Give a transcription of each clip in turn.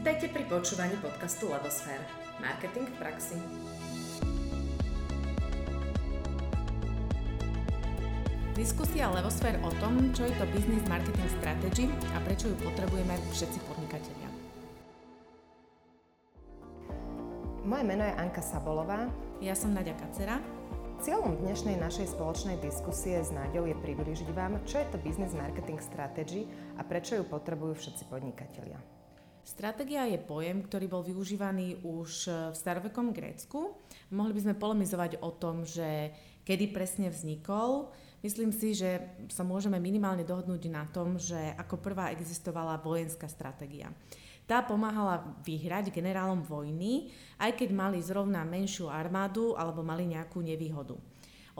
Vítajte pri počúvaní podcastu Levosfér. Marketing v praxi. Diskusia Levosfér o tom, čo je to Business Marketing Strategy a prečo ju potrebujeme všetci podnikatelia. Moje meno je Anka Sabolová. Ja som Nadia Kacera. Cieľom dnešnej našej spoločnej diskusie s Náďou je priblížiť vám, čo je to Business Marketing Strategy a prečo ju potrebujú všetci podnikatelia. Stratégia je pojem, ktorý bol využívaný už v starovekom Grécku. Mohli by sme polemizovať o tom, že kedy presne vznikol. Myslím si, že sa môžeme minimálne dohodnúť na tom, že ako prvá existovala vojenská stratégia. Tá pomáhala vyhrať generálom vojny, aj keď mali zrovna menšiu armádu alebo mali nejakú nevýhodu.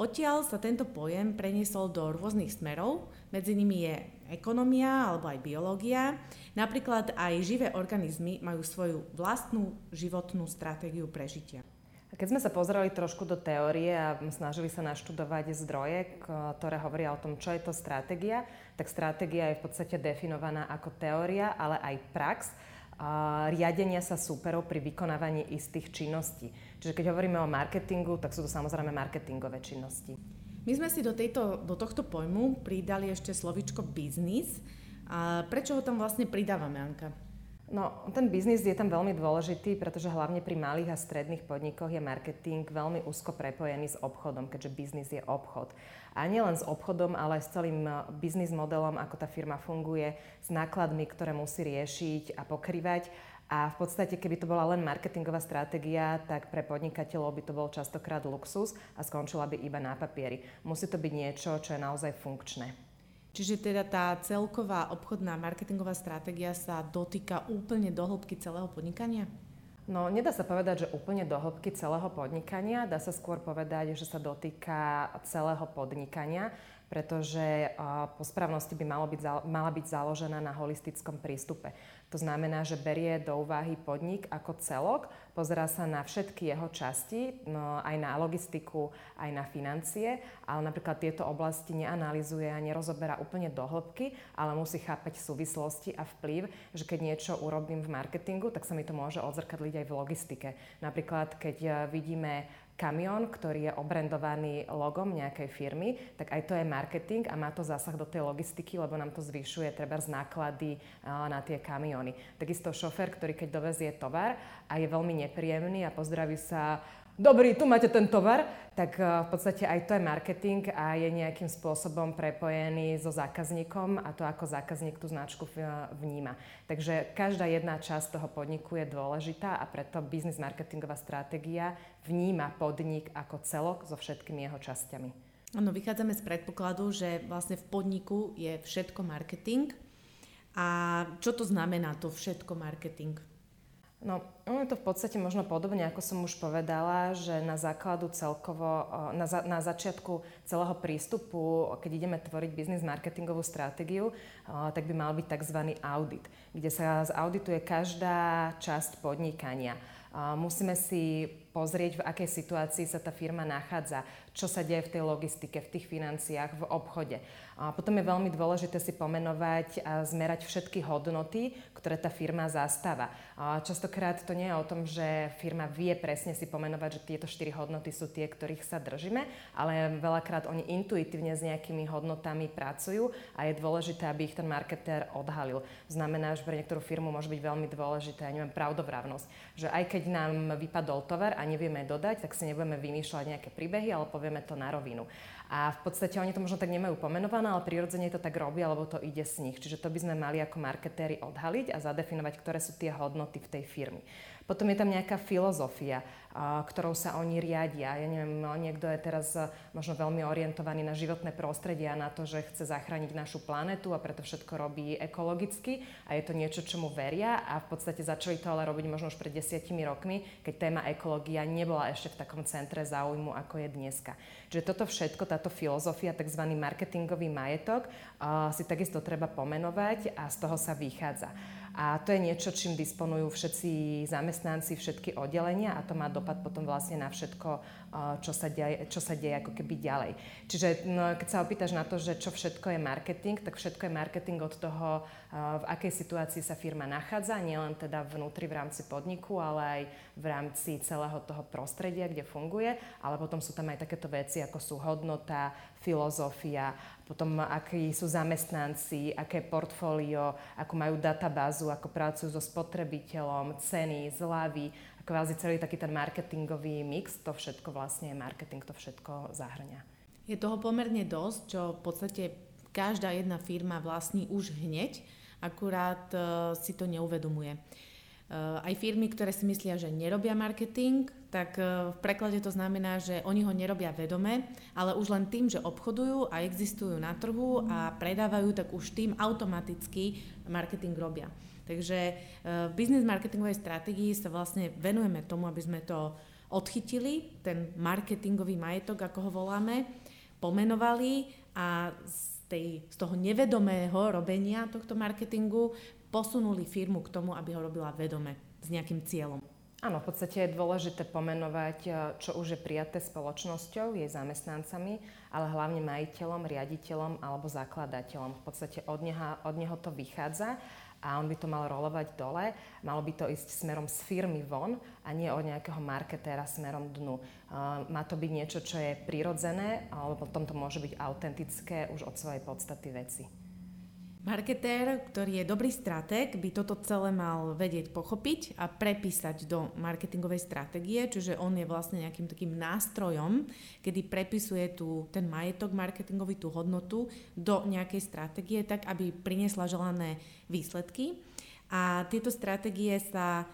Odtiaľ sa tento pojem preniesol do rôznych smerov, medzi nimi je ekonomia alebo aj biológia. Napríklad aj živé organizmy majú svoju vlastnú životnú stratégiu prežitia. Keď sme sa pozerali trošku do teórie a snažili sa naštudovať zdroje, ktoré hovoria o tom, čo je to stratégia, tak stratégia je v podstate definovaná ako teória, ale aj prax riadenia sa súperov pri vykonávaní istých činností. Čiže keď hovoríme o marketingu, tak sú to samozrejme marketingové činnosti. My sme si do, tejto, do tohto pojmu pridali ešte slovičko biznis. A prečo ho tam vlastne pridávame, Anka? No, ten biznis je tam veľmi dôležitý, pretože hlavne pri malých a stredných podnikoch je marketing veľmi úzko prepojený s obchodom, keďže biznis je obchod. A nielen s obchodom, ale aj s celým eh, biznis modelom, ako tá firma funguje, s nákladmi, ktoré musí riešiť a pokrývať. A v podstate, keby to bola len marketingová stratégia, tak pre podnikateľov by to bol častokrát luxus a skončila by iba na papieri. Musí to byť niečo, čo je naozaj funkčné. Čiže teda tá celková obchodná marketingová stratégia sa dotýka úplne do hĺbky celého podnikania? No, nedá sa povedať, že úplne do hĺbky celého podnikania. Dá sa skôr povedať, že sa dotýka celého podnikania, pretože po správnosti by malo byť, mala byť založená na holistickom prístupe. To znamená, že berie do úvahy podnik ako celok, pozerá sa na všetky jeho časti, no, aj na logistiku, aj na financie, ale napríklad tieto oblasti neanalizuje a nerozoberá úplne do hĺbky, ale musí chápať súvislosti a vplyv, že keď niečo urobím v marketingu, tak sa mi to môže odzrkadliť aj v logistike. Napríklad, keď e, vidíme kamión, ktorý je obrendovaný logom nejakej firmy, tak aj to je marketing a má to zásah do tej logistiky, lebo nám to zvyšuje treba z náklady na tie kamióny. Takisto šofér, ktorý keď dovezie tovar a je veľmi nepríjemný a pozdraví sa dobrý, tu máte ten tovar, tak eh, v podstate aj to je marketing a je nejakým spôsobom prepojený so zákazníkom a to, ako zákazník tú značku vníma. Takže každá jedna časť toho podniku je dôležitá a preto biznis marketingová stratégia vníma podnik ako celok so všetkými jeho časťami. Áno, vychádzame z predpokladu, že vlastne v podniku je všetko marketing. A čo to znamená to všetko marketing? No, ono je to v podstate možno podobne, ako som už povedala, že na základu celkovo, na, za, na začiatku celého prístupu, keď ideme tvoriť biznis marketingovú stratégiu, tak by mal byť tzv. audit, kde sa zaudituje každá časť podnikania. Musíme si pozrieť, v akej situácii sa tá firma nachádza, čo sa deje v tej logistike, v tých financiách, v obchode. A potom je veľmi dôležité si pomenovať a zmerať všetky hodnoty, ktoré tá firma zastáva. A častokrát to nie je o tom, že firma vie presne si pomenovať, že tieto štyri hodnoty sú tie, ktorých sa držíme, ale veľakrát oni intuitívne s nejakými hodnotami pracujú a je dôležité, aby ich ten marketér odhalil. Znamená, že pre niektorú firmu môže byť veľmi dôležité, ja neviem, pravdovravnosť. Že aj keď nám vypadol tovar a nevieme dodať, tak si nebudeme vymýšľať nejaké príbehy, ale povieme to na rovinu. A v podstate oni to možno tak nemajú pomenované, ale prirodzene to tak robia, lebo to ide z nich. Čiže to by sme mali ako marketéri odhaliť a zadefinovať, ktoré sú tie hodnoty v tej firmy. Potom je tam nejaká filozofia, ktorou sa oni riadia. Ja neviem, no, niekto je teraz možno veľmi orientovaný na životné prostredie a na to, že chce zachrániť našu planetu a preto všetko robí ekologicky a je to niečo, čomu veria a v podstate začali to ale robiť možno už pred desiatimi rokmi, keď téma ekológia nebola ešte v takom centre záujmu, ako je dneska. Čiže toto všetko, táto filozofia, tzv. marketingový majetok, si takisto treba pomenovať a z toho sa vychádza. A to je niečo, čím disponujú všetci zamestnanci, všetky oddelenia a to má dopad potom vlastne na všetko, čo sa deje, čo sa deje ako keby ďalej. Čiže no, keď sa opýtaš na to, že čo všetko je marketing, tak všetko je marketing od toho, v akej situácii sa firma nachádza, nielen teda vnútri v rámci podniku, ale aj v rámci celého toho prostredia, kde funguje, ale potom sú tam aj takéto veci, ako sú hodnota, filozofia, potom akí sú zamestnanci, aké portfólio, ako majú databázu, ako pracujú so spotrebiteľom, ceny, zľavy, kvázi celý taký ten marketingový mix, to všetko vlastne je marketing, to všetko zahrňa. Je toho pomerne dosť, čo v podstate každá jedna firma vlastní už hneď, akurát uh, si to neuvedomuje. Uh, aj firmy, ktoré si myslia, že nerobia marketing, tak e, v preklade to znamená, že oni ho nerobia vedome, ale už len tým, že obchodujú a existujú na trhu a predávajú, tak už tým automaticky marketing robia. Takže e, v business marketingovej stratégii sa vlastne venujeme tomu, aby sme to odchytili, ten marketingový majetok, ako ho voláme, pomenovali a z, tej, z toho nevedomého robenia tohto marketingu posunuli firmu k tomu, aby ho robila vedome s nejakým cieľom. Áno, v podstate je dôležité pomenovať, e, čo už je prijaté spoločnosťou, jej zamestnancami, ale hlavne majiteľom, riaditeľom alebo zakladateľom. V podstate od, neha, od neho to vychádza a on by to mal rolovať dole. Malo by to ísť smerom z firmy von a nie od nejakého marketéra smerom dnu. Uh, má to byť niečo, čo je prirodzené, alebo potom to môže byť autentické už od svojej podstaty veci. Marketér, ktorý je dobrý stratég, by toto celé mal vedieť pochopiť a prepísať do marketingovej stratégie, čiže on je vlastne nejakým takým nástrojom, kedy prepisuje tu ten majetok marketingový, tú hodnotu do nejakej stratégie, tak aby priniesla želané výsledky. A tieto stratégie sa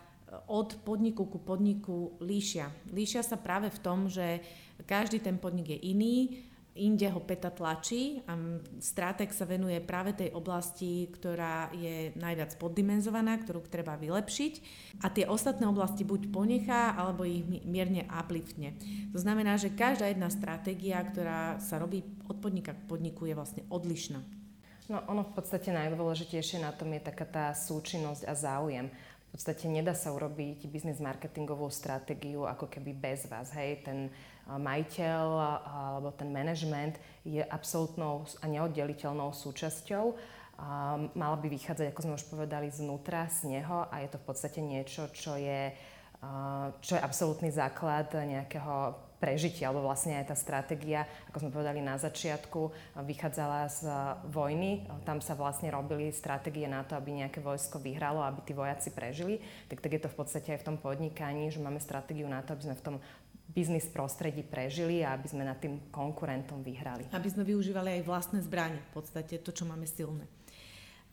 od podniku ku podniku líšia. Líšia sa práve v tom, že každý ten podnik je iný, inde ho peta tlačí a Stratek sa venuje práve tej oblasti, ktorá je najviac poddimenzovaná, ktorú treba vylepšiť a tie ostatné oblasti buď ponechá, alebo ich mierne upliftne. To znamená, že každá jedna stratégia, ktorá sa robí od podnika k podniku, je vlastne odlišná. No ono v podstate najdôležitejšie na tom je taká tá súčinnosť a záujem. V podstate nedá sa urobiť biznis marketingovú stratégiu ako keby bez vás. Hej, ten majiteľ alebo ten management je absolútnou a neoddeliteľnou súčasťou. Mala by vychádzať, ako sme už povedali, znútra, z neho a je to v podstate niečo, čo je, čo je absolútny základ nejakého prežitia, alebo vlastne aj tá stratégia, ako sme povedali na začiatku, vychádzala z vojny. Tam sa vlastne robili stratégie na to, aby nejaké vojsko vyhralo, aby tí vojaci prežili. Tak, tak je to v podstate aj v tom podnikaní, že máme stratégiu na to, aby sme v tom biznis prostredí prežili a aby sme nad tým konkurentom vyhrali. Aby sme využívali aj vlastné zbranie, v podstate to, čo máme silné.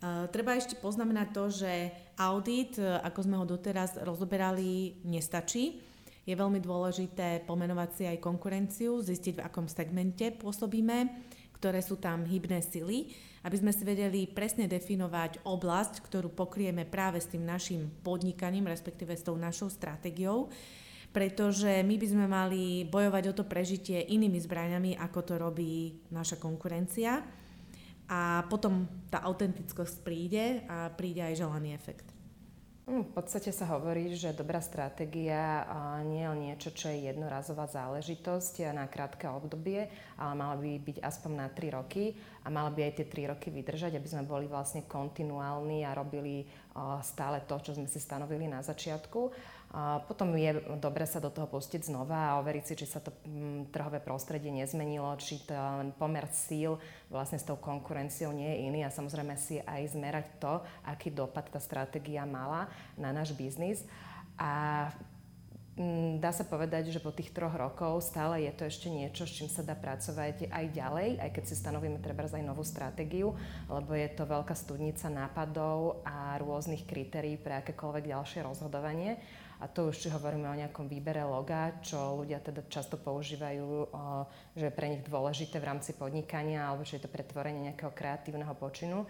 Uh, treba ešte poznamenať to, že audit, e, ako sme ho doteraz rozoberali, nestačí. Je veľmi dôležité pomenovať si aj konkurenciu, zistiť, v akom segmente pôsobíme, ktoré sú tam hybné sily, aby sme si vedeli presne definovať oblasť, ktorú pokrieme práve s tým našim podnikaním, respektíve s tou našou stratégiou pretože my by sme mali bojovať o to prežitie inými zbraňami, ako to robí naša konkurencia. A potom tá autentickosť príde a príde aj želaný efekt. Hm, v podstate sa hovorí, že dobrá stratégia nie je niečo, čo je jednorazová záležitosť na krátke obdobie, ale mala by byť aspoň na 3 roky a mala by aj tie 3 roky vydržať, aby sme boli vlastne kontinuálni a robili stále to, čo sme si stanovili na začiatku. Potom je dobre sa do toho pustiť znova a overiť si, či sa to mm, trhové prostredie nezmenilo, či ten pomer síl vlastne s tou konkurenciou nie je iný a samozrejme si aj zmerať to, aký dopad tá stratégia mala na náš biznis. A mm, dá sa povedať, že po tých troch rokov stále je to ešte niečo, s čím sa dá pracovať aj ďalej, aj keď si stanovíme treba aj novú stratégiu, lebo je to veľká studnica nápadov a rôznych kritérií pre akékoľvek ďalšie rozhodovanie. A to už hovoríme o nejakom výbere loga, čo ľudia teda často používajú, že je pre nich dôležité v rámci podnikania, alebo že je to pretvorenie nejakého kreatívneho počinu.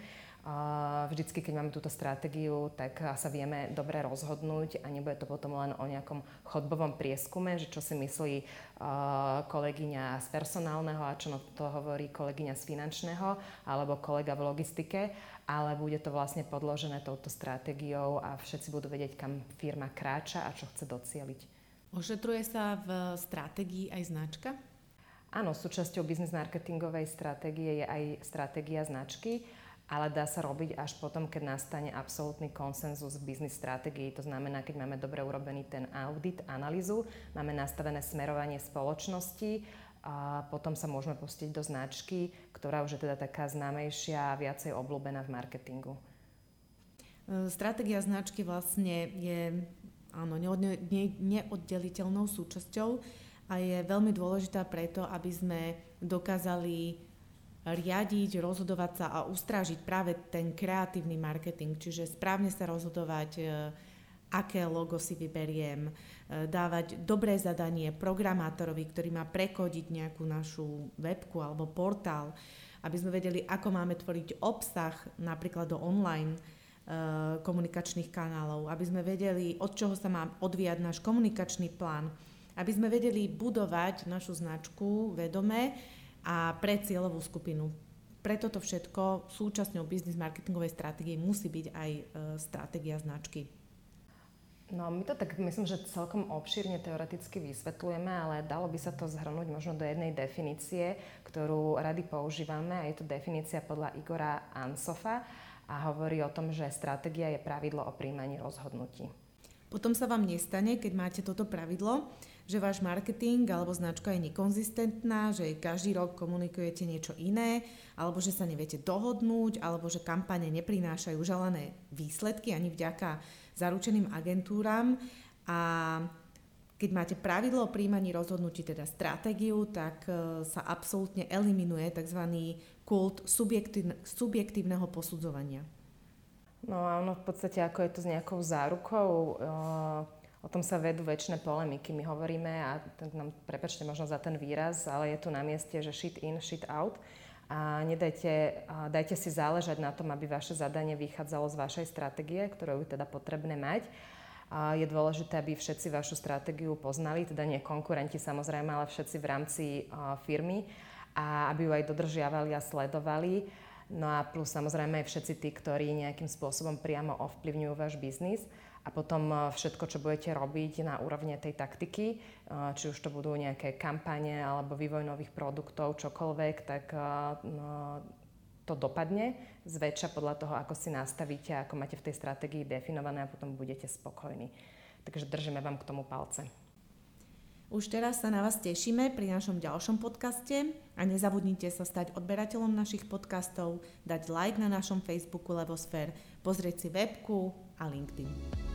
Vždycky, keď máme túto stratégiu, tak sa vieme dobre rozhodnúť a nebude to potom len o nejakom chodbovom prieskume, že čo si myslí kolegyňa z personálneho a čo na to hovorí kolegyňa z finančného alebo kolega v logistike, ale bude to vlastne podložené touto stratégiou a všetci budú vedieť, kam firma kráča a čo chce docieliť. Ošetruje sa v stratégii aj značka? Áno, súčasťou biznis marketingovej stratégie je aj stratégia značky ale dá sa robiť až potom, keď nastane absolútny konsenzus v biznis stratégii. To znamená, keď máme dobre urobený ten audit, analýzu, máme nastavené smerovanie spoločnosti a potom sa môžeme pustiť do značky, ktorá už je teda taká známejšia a viacej obľúbená v marketingu. E, stratégia značky vlastne je áno, neoddeliteľnou súčasťou a je veľmi dôležitá preto, aby sme dokázali riadiť, rozhodovať sa a ustrážiť práve ten kreatívny marketing, čiže správne sa rozhodovať, e, aké logo si vyberiem, e, dávať dobré zadanie programátorovi, ktorý má prekodiť nejakú našu webku alebo portál, aby sme vedeli, ako máme tvoriť obsah napríklad do online e, komunikačných kanálov, aby sme vedeli, od čoho sa má odvíjať náš komunikačný plán, aby sme vedeli budovať našu značku vedome, a pre cieľovú skupinu. Preto to všetko súčasťou biznis marketingovej stratégie musí byť aj e, stratégia značky. No my to tak myslím, že celkom obšírne teoreticky vysvetlujeme, ale dalo by sa to zhrnúť možno do jednej definície, ktorú rady používame a je to definícia podľa Igora Ansofa a hovorí o tom, že stratégia je pravidlo o príjmaní rozhodnutí. Potom sa vám nestane, keď máte toto pravidlo, že váš marketing alebo značka je nekonzistentná, že každý rok komunikujete niečo iné, alebo že sa neviete dohodnúť, alebo že kampane neprinášajú želané výsledky ani vďaka zaručeným agentúram. A keď máte pravidlo o príjmaní rozhodnutí, teda stratégiu, tak e, sa absolútne eliminuje tzv. kult subjektívneho posudzovania. No a ono v podstate ako je to s nejakou zárukou, e, O tom sa vedú väčšie polemiky. My hovoríme, a nám prepačte možno za ten výraz, ale je tu na mieste, že shit in, shit out. A nedajte, dajte si záležať na tom, aby vaše zadanie vychádzalo z vašej stratégie, ktorú je teda potrebné mať. A je dôležité, aby všetci vašu stratégiu poznali, teda nie konkurenti samozrejme, ale všetci v rámci firmy a aby ju aj dodržiavali a sledovali. No a plus samozrejme aj všetci tí, ktorí nejakým spôsobom priamo ovplyvňujú váš biznis a potom e, všetko, čo budete robiť na úrovne tej taktiky, e, či už to budú nejaké kampane alebo vývoj nových produktov, čokoľvek, tak no, to dopadne zväčša podľa toho, ako si nastavíte, ako máte v tej stratégii definované a potom budete spokojní. Takže držíme vám k tomu palce. Už teraz sa na vás tešíme pri našom ďalšom podcaste a nezabudnite sa stať odberateľom našich podcastov, dať like na našom Facebooku Levosfér, pozrieť si webku a LinkedIn.